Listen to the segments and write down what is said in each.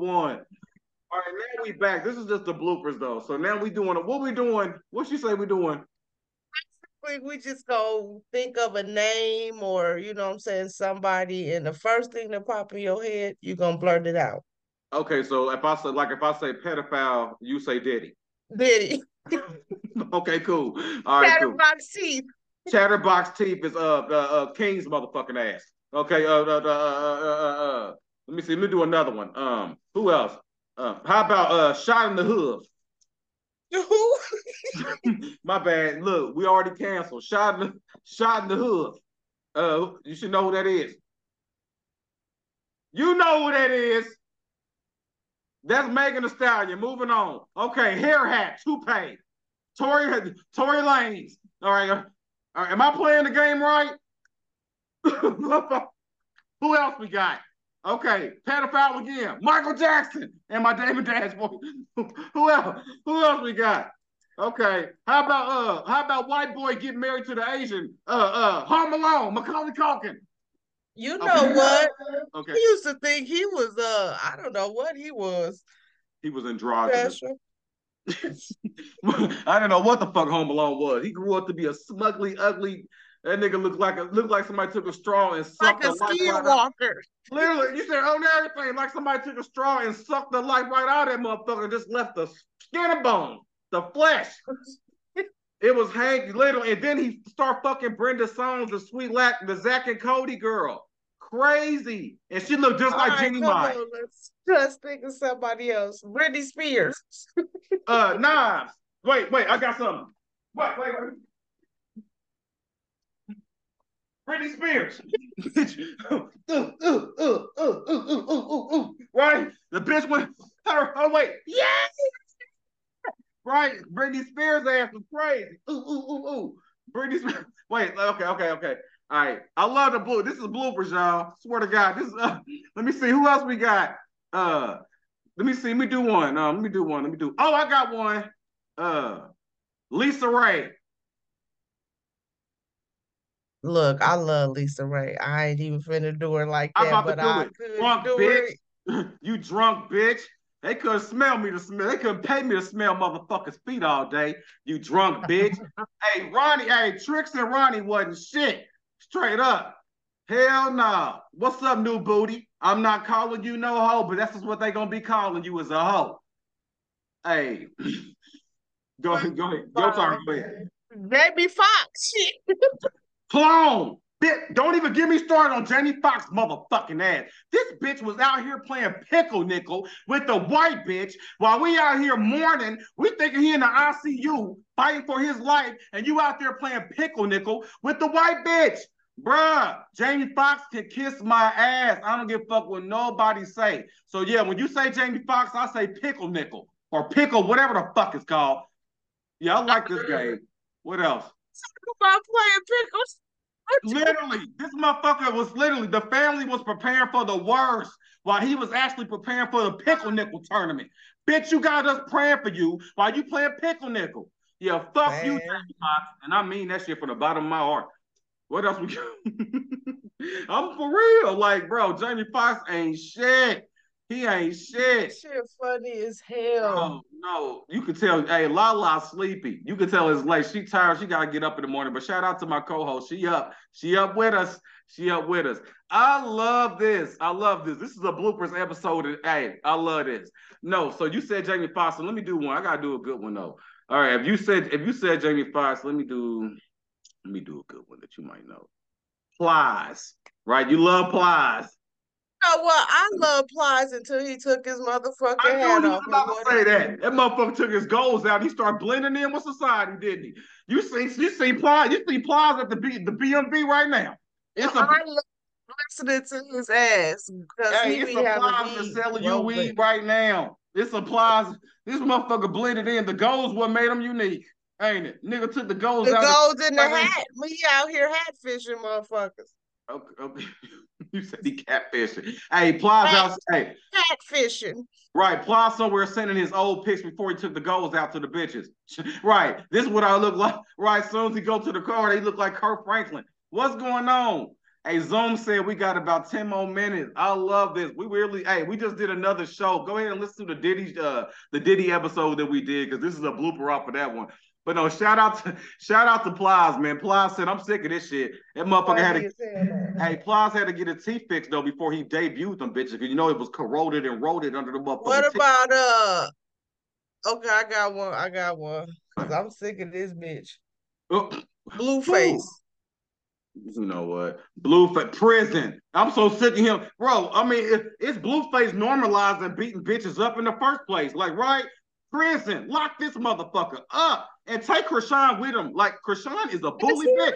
one. All right, now we back. This is just the bloopers though. So now we doing what we doing? What she say we doing? We, we just go think of a name or you know what I'm saying somebody and the first thing that pop in your head, you're gonna blurt it out. Okay, so if I say like if I say pedophile, you say Diddy. Diddy. okay, cool. All right, Chatterbox cool. teeth. Chatterbox teeth is uh uh, uh King's motherfucking ass. Okay, uh, uh, uh, uh, uh, uh, let me see. Let me do another one. Um, who else? Uh, how about uh, shot in the hood? Who? My bad. Look, we already canceled. Shot in the shot in the hood. Uh, you should know who that is. You know who that is. That's Megan Thee Stallion. Moving on. Okay, hair hat, toupee. Tory Tory Lanez. All right. All right. Am I playing the game right? Who else we got? Okay, pedophile again. Michael Jackson and my David Dash boy. Who else? Who else we got? Okay. How about uh how about white boy getting married to the Asian? Uh uh Home Alone, Macaulay Culkin. You know okay. what? Okay. He used to think he was uh I don't know what he was. He was in androgynous. I don't know what the fuck Home Alone was. He grew up to be a smugly, ugly that nigga looked like a looked like somebody took a straw and sucked like a the walker. Literally, you said on everything like somebody took a straw and sucked the life right out of that motherfucker and just left the skin and bone, the flesh. it was Hank literally, and then he start fucking Brenda Songs, the sweet lack, the Zack and Cody girl. Crazy. And she looked just All like right, Jeannie Mai. Let's just think of somebody else. Britney Spears. uh Nas. Wait, wait, I got something. Wait, wait, wait. Britney Spears. right? The bitch went, her, oh, wait, yes! Right? Britney Spears ass was crazy. Ooh, ooh, ooh, ooh. Britney Spears. Wait, okay, okay, okay. All right. I love the blue. This is bloopers, y'all. Swear to God. This is, uh, let me see who else we got. Uh let me see. Let me do one. Um, let me do one. Let me do. Oh, I got one. Uh LisaRaye. Look, I love LisaRaye. I ain't even finna do her like that, but I it. could drunk do bitch. it. you drunk bitch. They couldn't smell me to smell. They couldn't pay me to smell motherfuckers' feet all day. You drunk bitch. hey, Ronnie, hey, Tricks and Ronnie wasn't shit. Straight up. Hell no. Nah. What's up, new booty? I'm not calling you no hoe, but that's just what they gonna be calling you as a hoe. Hey. go ahead, go ahead. Go, time, go ahead. Baby Fox. Clone. Bitch, don't even get me started on Jamie Foxx motherfucking ass. This bitch was out here playing pickle nickel with the white bitch while we out here mourning. We thinking he in the ICU fighting for his life, and you out there playing pickle nickel with the white bitch. Bruh, Jamie Foxx can kiss my ass. I don't give a fuck what nobody say. So yeah, when you say Jamie Foxx, I say pickle nickel or pickle, whatever the fuck it's called. Yeah, I like this game. What else? About playing pickles. Literally, this motherfucker was literally the family was preparing for the worst while he was actually preparing for the pickle nickel tournament. Bitch, you got us praying for you while you playing pickle nickel. Yeah, fuck Man. you, Jamie Foxx. And I mean that shit from the bottom of my heart. What else we got? I'm for real. Like, bro, Jamie Foxx ain't shit. He ain't shit. Shit funny as hell. No, no. You can tell, hey, Lala sleepy. You can tell it's late. She tired. She gotta get up in the morning. But shout out to my co-host. She up. She up with us. She up with us. I love this. I love this. This is a bloopers episode. Hey, I love this. No, so you said Jamie Foxx. Let me do one. I gotta do a good one though. All right. If you said if you said Jamie Foxx, let me do let me do a good one that you might know. Plies. Right? You love plies know what? I love Plies until he took his motherfucking I hat off. about to say that. That motherfucker took his goals out. He started blending in with society, didn't he? You see, you see Plies, you see Plies at the B, the BMV right now. It's a, I love listening to his ass because hey, he it's Plies that's selling you weed right now. It supplies. This motherfucker blended in. The goals what made him unique, ain't it? Nigga took the goals the out. The goals in the hat. We out here hat fishing, motherfuckers. Okay, okay. you said he catfishing. Hey, Plies outside. Catfishing. Right, Plies somewhere sending his old pics before he took the goals out to the bitches. right, this is what I look like. Right, as soon as he go to the car, they look like Kirk Franklin. What's going on? Hey, Zoom said we got about 10 more minutes. I love this. We really, hey, we just did another show. Go ahead and listen to the Diddy, uh, the Diddy episode that we did, because this is a blooper off of that one. But no, shout out to shout out to Plies, man. Plies said, I'm sick of this shit. That motherfucker had to hey, Plies had to get a teeth fixed though before he debuted them bitches. Because you know it was corroded and rotted under the motherfucker. What about uh okay, I got one. I got one. Cause I'm sick of this bitch. Blueface. You know what? Blueface prison. I'm so sick of him, bro. I mean, if it's Blueface normalizing beating bitches up in the first place, like right? Prison, lock this motherfucker up and take Chrisean with him. Like Chrisean is a bully bitch.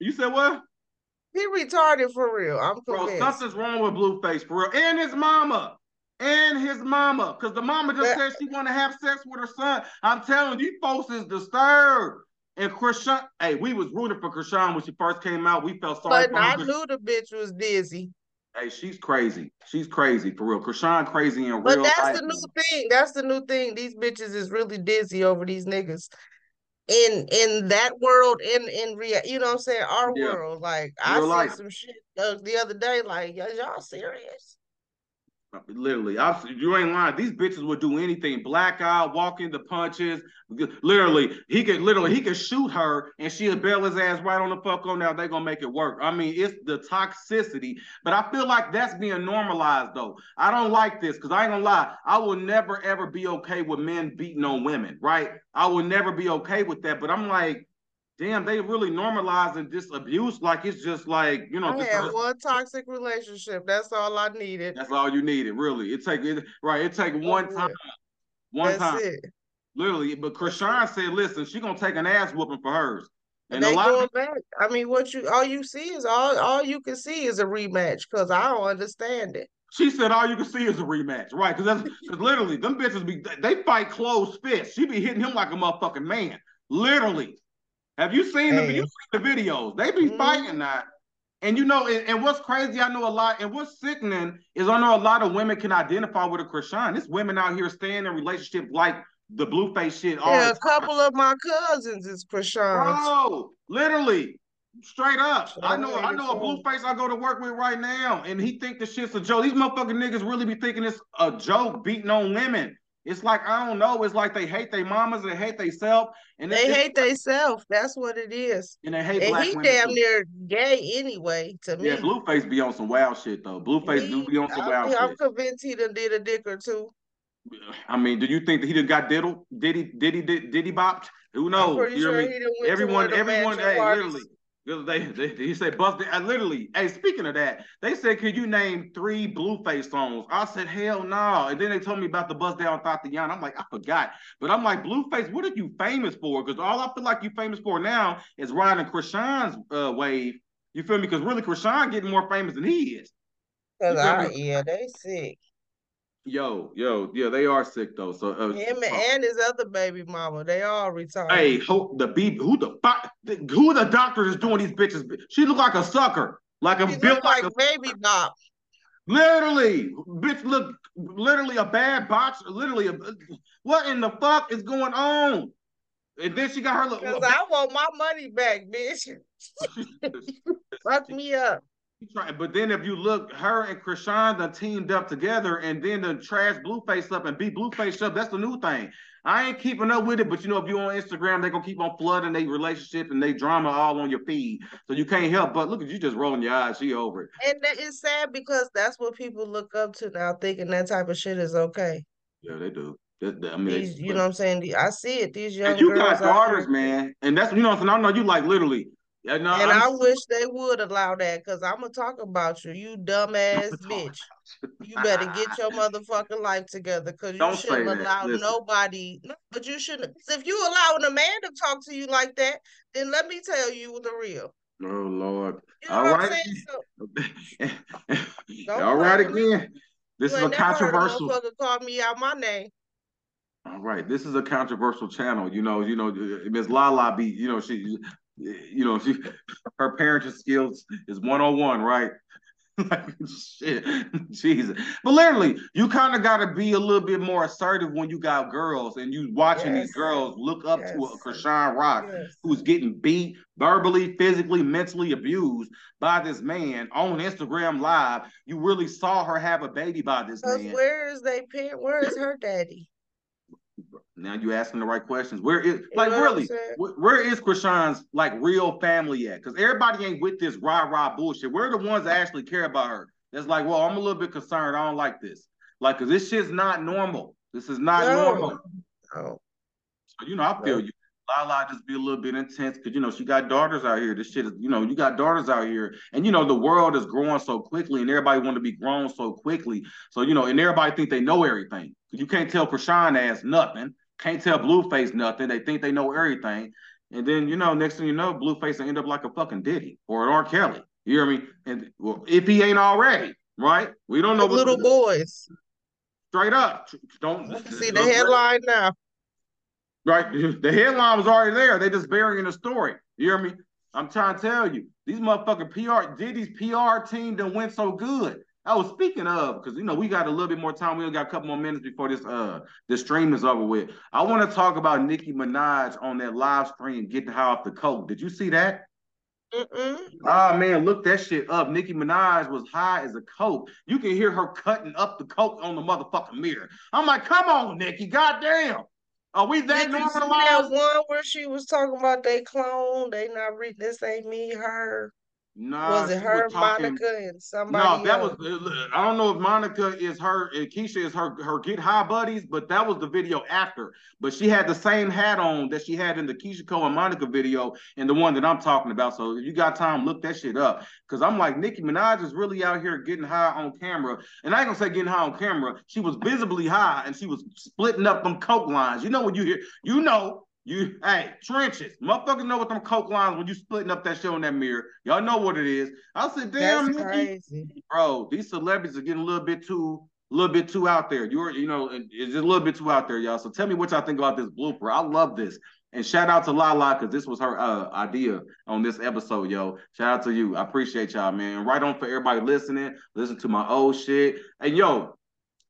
You said what? He retarded for real. I'm convinced. Bro, something's wrong with Blueface for real, and his mama and his mama, because the mama just said she want to have sex with her son. I'm telling you, folks is disturbed. And Chrisean, hey, we was rooting for Chrisean when she first came out. We felt sorry for her. but I knew the bitch was dizzy. Hey, she's crazy. She's crazy for real. Chrisean crazy in but real that's life. the new thing. That's the new thing. These bitches is really dizzy over these niggas. In in that world, in in real, you know what I'm saying? Our yeah. world. Like real I see some shit uh, the other day. Like y'all serious? Literally, I, you ain't lying. These bitches would do anything. Black eye, walk the punches. Literally, he could literally he could shoot her and she'll bail his ass right on the fuck on now. They gonna make it work. I mean, it's the toxicity, but I feel like that's being normalized though. I don't like this because I ain't gonna lie. I will never ever be okay with men beating on women. Right? I will never be okay with that. But I'm like, damn, they really normalizing this abuse like it's just like you know. I had one toxic relationship. That's all I needed. That's all you needed, really. It take it right. It take one time, one That's time, it. literally. But Chrisean said, "Listen, she gonna take an ass whooping for hers." And they a lot going of, back. I mean, what you all you see is all all you can see is a rematch because I don't understand it. She said all you can see is a rematch, right? Because that's because literally them bitches be they fight closed fists. She be hitting him like a motherfucking man, literally. Have you seen hey. the you seen the videos? They be mm-hmm. fighting that. And you know, and, and, what's crazy, I know a lot, and what's sickening is I know a lot of women can identify with a Chrisean. This women out here staying in relationships like the blueface shit. yeah, a couple of my cousins is Chrisean. Bro, literally, straight up. I know, I know a blueface I go to work with right now, and he think the shit's a joke. These motherfucking niggas really be thinking it's a joke, beating on women. It's like I don't know. It's like they hate their mamas, they hate they self, and they hate they self. That's what it is. And they hate. And he damn too. near gay anyway. To me, yeah. Blueface be on some wild shit though. Blueface he, do be on some I wild mean, shit. I'm convinced he done did a dick or two. I mean, do you think that he done got diddled? Did he? Did he? Did, did he bopped? Who knows? you sure know what I mean? Everyone, everyone, hey, literally they, they, he said, "Bust I literally, hey, speaking of that, they said, could you name three Blueface songs? I said, hell no. And then they told me about the Bust Down Thotiana. I'm like, I forgot. But I'm like, Blueface, what are you famous for? Because all I feel like you're famous for now is riding Chrisean's uh, wave. You feel me? Because really, Chrisean getting more famous than he is. Cause I, yeah, they sick. Yo, yo, yeah, they are sick though. So uh, him uh, and his other baby mama, they all retired. Hey, who the B, who the who the doctor is doing these bitches? She look like a sucker, like a built like, like a baby bop. Literally, bitch, look, literally a bad botch. Literally, a, what in the fuck is going on? And then she got her. Look. Because I want my money back, bitch. Fuck me up. But then if you look, her and done teamed up together, and then the trash Blueface up and beat Blueface up. That's the new thing. I ain't keeping up with it, but you know, if you're on Instagram, they gonna keep on flooding their relationship and they drama all on your feed, so you can't help but look at you just rolling your eyes. She over it, and it's sad because that's what people look up to now, thinking that type of shit is okay. Yeah, they do. I mean, these, you know what I'm saying? I see it. These young and you got daughters, man, and that's you know. So I know you like literally yeah, no, and I'm, i wish they would allow that because I'm gonna talk about you, you dumbass bitch. You better get your motherfucking life together because you shouldn't allow nobody. But you shouldn't. If you allowing a man to talk to you like that, then let me tell you the real. Oh Lord! You know All right. So, All right again. This is a controversial. Motherfucker called me out my name. All right, this is a controversial channel. You know, you know, uh, Miss Lala be, you know, she you know, she her parenting skills is one on one, right? like shit, Jesus. But literally, you kind of got to be a little bit more assertive when you got girls and you watching yes. these girls look up yes. to a Chrisean Rock yes. who's getting beat verbally, physically, mentally abused by this man on Instagram Live. You really saw her have a baby by this man. Where is they parent? Where is her daddy? Now you asking the right questions. Where is like you know really? Where is Chrisean's like real family at? Because everybody ain't with this rah rah bullshit. We're the ones that actually care about her. That's like, well, I'm a little bit concerned. I don't like this. Like, cause this shit's not normal. This is not no. normal. No. So you know, I feel no. you. Lala just be a little bit intense because you know she got daughters out here. This shit is, you know, you got daughters out here, and you know the world is growing so quickly, and everybody want to be grown so quickly. So you know, and everybody think they know everything. You can't tell Chrisean ass nothing. Can't tell Blueface nothing. They think they know everything, and then you know, next thing you know, Blueface will end up like a fucking Diddy or an R. Kelly. You hear me? And well, if he ain't already, right? We don't know. Little boys. Straight up, don't see the headline now. Right, the headline was already there. They just burying the story. You hear me? I'm trying to tell you, these motherfucking PR, Diddy's PR team done went so good. I was speaking of because you know we got a little bit more time. We only got a couple more minutes before this uh this stream is over with. I want to talk about Nicki Minaj on that live stream, getting high off the coke. Did you see that? Mm-mm. Oh man, look that shit up. Nicki Minaj was high as a coke. You can hear her cutting up the coke on the motherfucking mirror. I'm like, come on, Nicki, goddamn. Are we that Did normalized? that one where she was talking about they clone, they not read this ain't me, her. No, was it her, was talking, Monica, and somebody? No, that else? was. I don't know if Monica is her Keyshia is her her get high buddies, but that was the video after. But she had the same hat on that she had in the Keyshia Cole and Monica video, and the one that I'm talking about. So if you got time, look that shit up. Because I'm like, Nicki Minaj is really out here getting high on camera, and I ain't gonna say getting high on camera. She was visibly high, and she was splitting up them coke lines. You know what you hear? You know you hey, trenches. Motherfuckers know what them coke lines when you splitting up that show in that mirror. Y'all know what it is. I said, damn, bro, these celebrities are getting a little bit too a little bit too out there. You're, you know, it's just a little bit too out there, y'all. So tell me what y'all think about this blooper. I love this. And shout out to Lala because this was her uh, idea on this episode, yo. Shout out to you. I appreciate y'all, man. Right on for everybody listening. Listen to my old shit. And yo,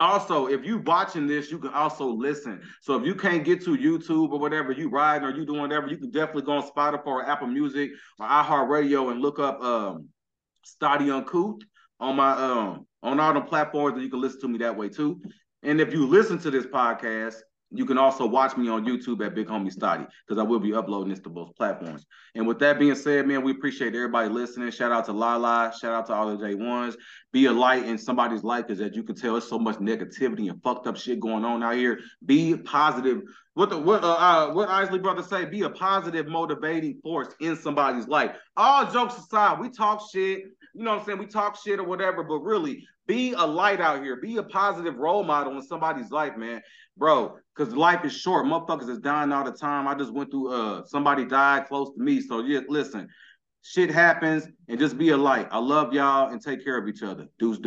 also, if you watching this, you can also listen. So if you can't get to YouTube or whatever, you riding or you doing whatever, you can definitely go on Spotify or Apple Music or iHeartRadio and look up um Stottie Uncouth on my um on all the platforms and you can listen to me that way too. And if you listen to this podcast you can also watch me on YouTube at Big Homie Stottie because I will be uploading this to both platforms. And with that being said, man, we appreciate everybody listening. Shout out to Lala. Shout out to all the J1s. Be a light in somebody's life because as you can tell, there's so much negativity and fucked up shit going on out here. Be positive. What the what uh, uh what Isley brother say? Be a positive motivating force in somebody's life. All jokes aside, we talk shit. You know what I'm saying? We talk shit or whatever, but really be a light out here. Be a positive role model in somebody's life, man bro, because life is short. Motherfuckers is dying all the time. I just went through uh somebody died close to me. So yeah, listen, shit happens and just be a light. I love y'all and take care of each other. Deuce, deuce.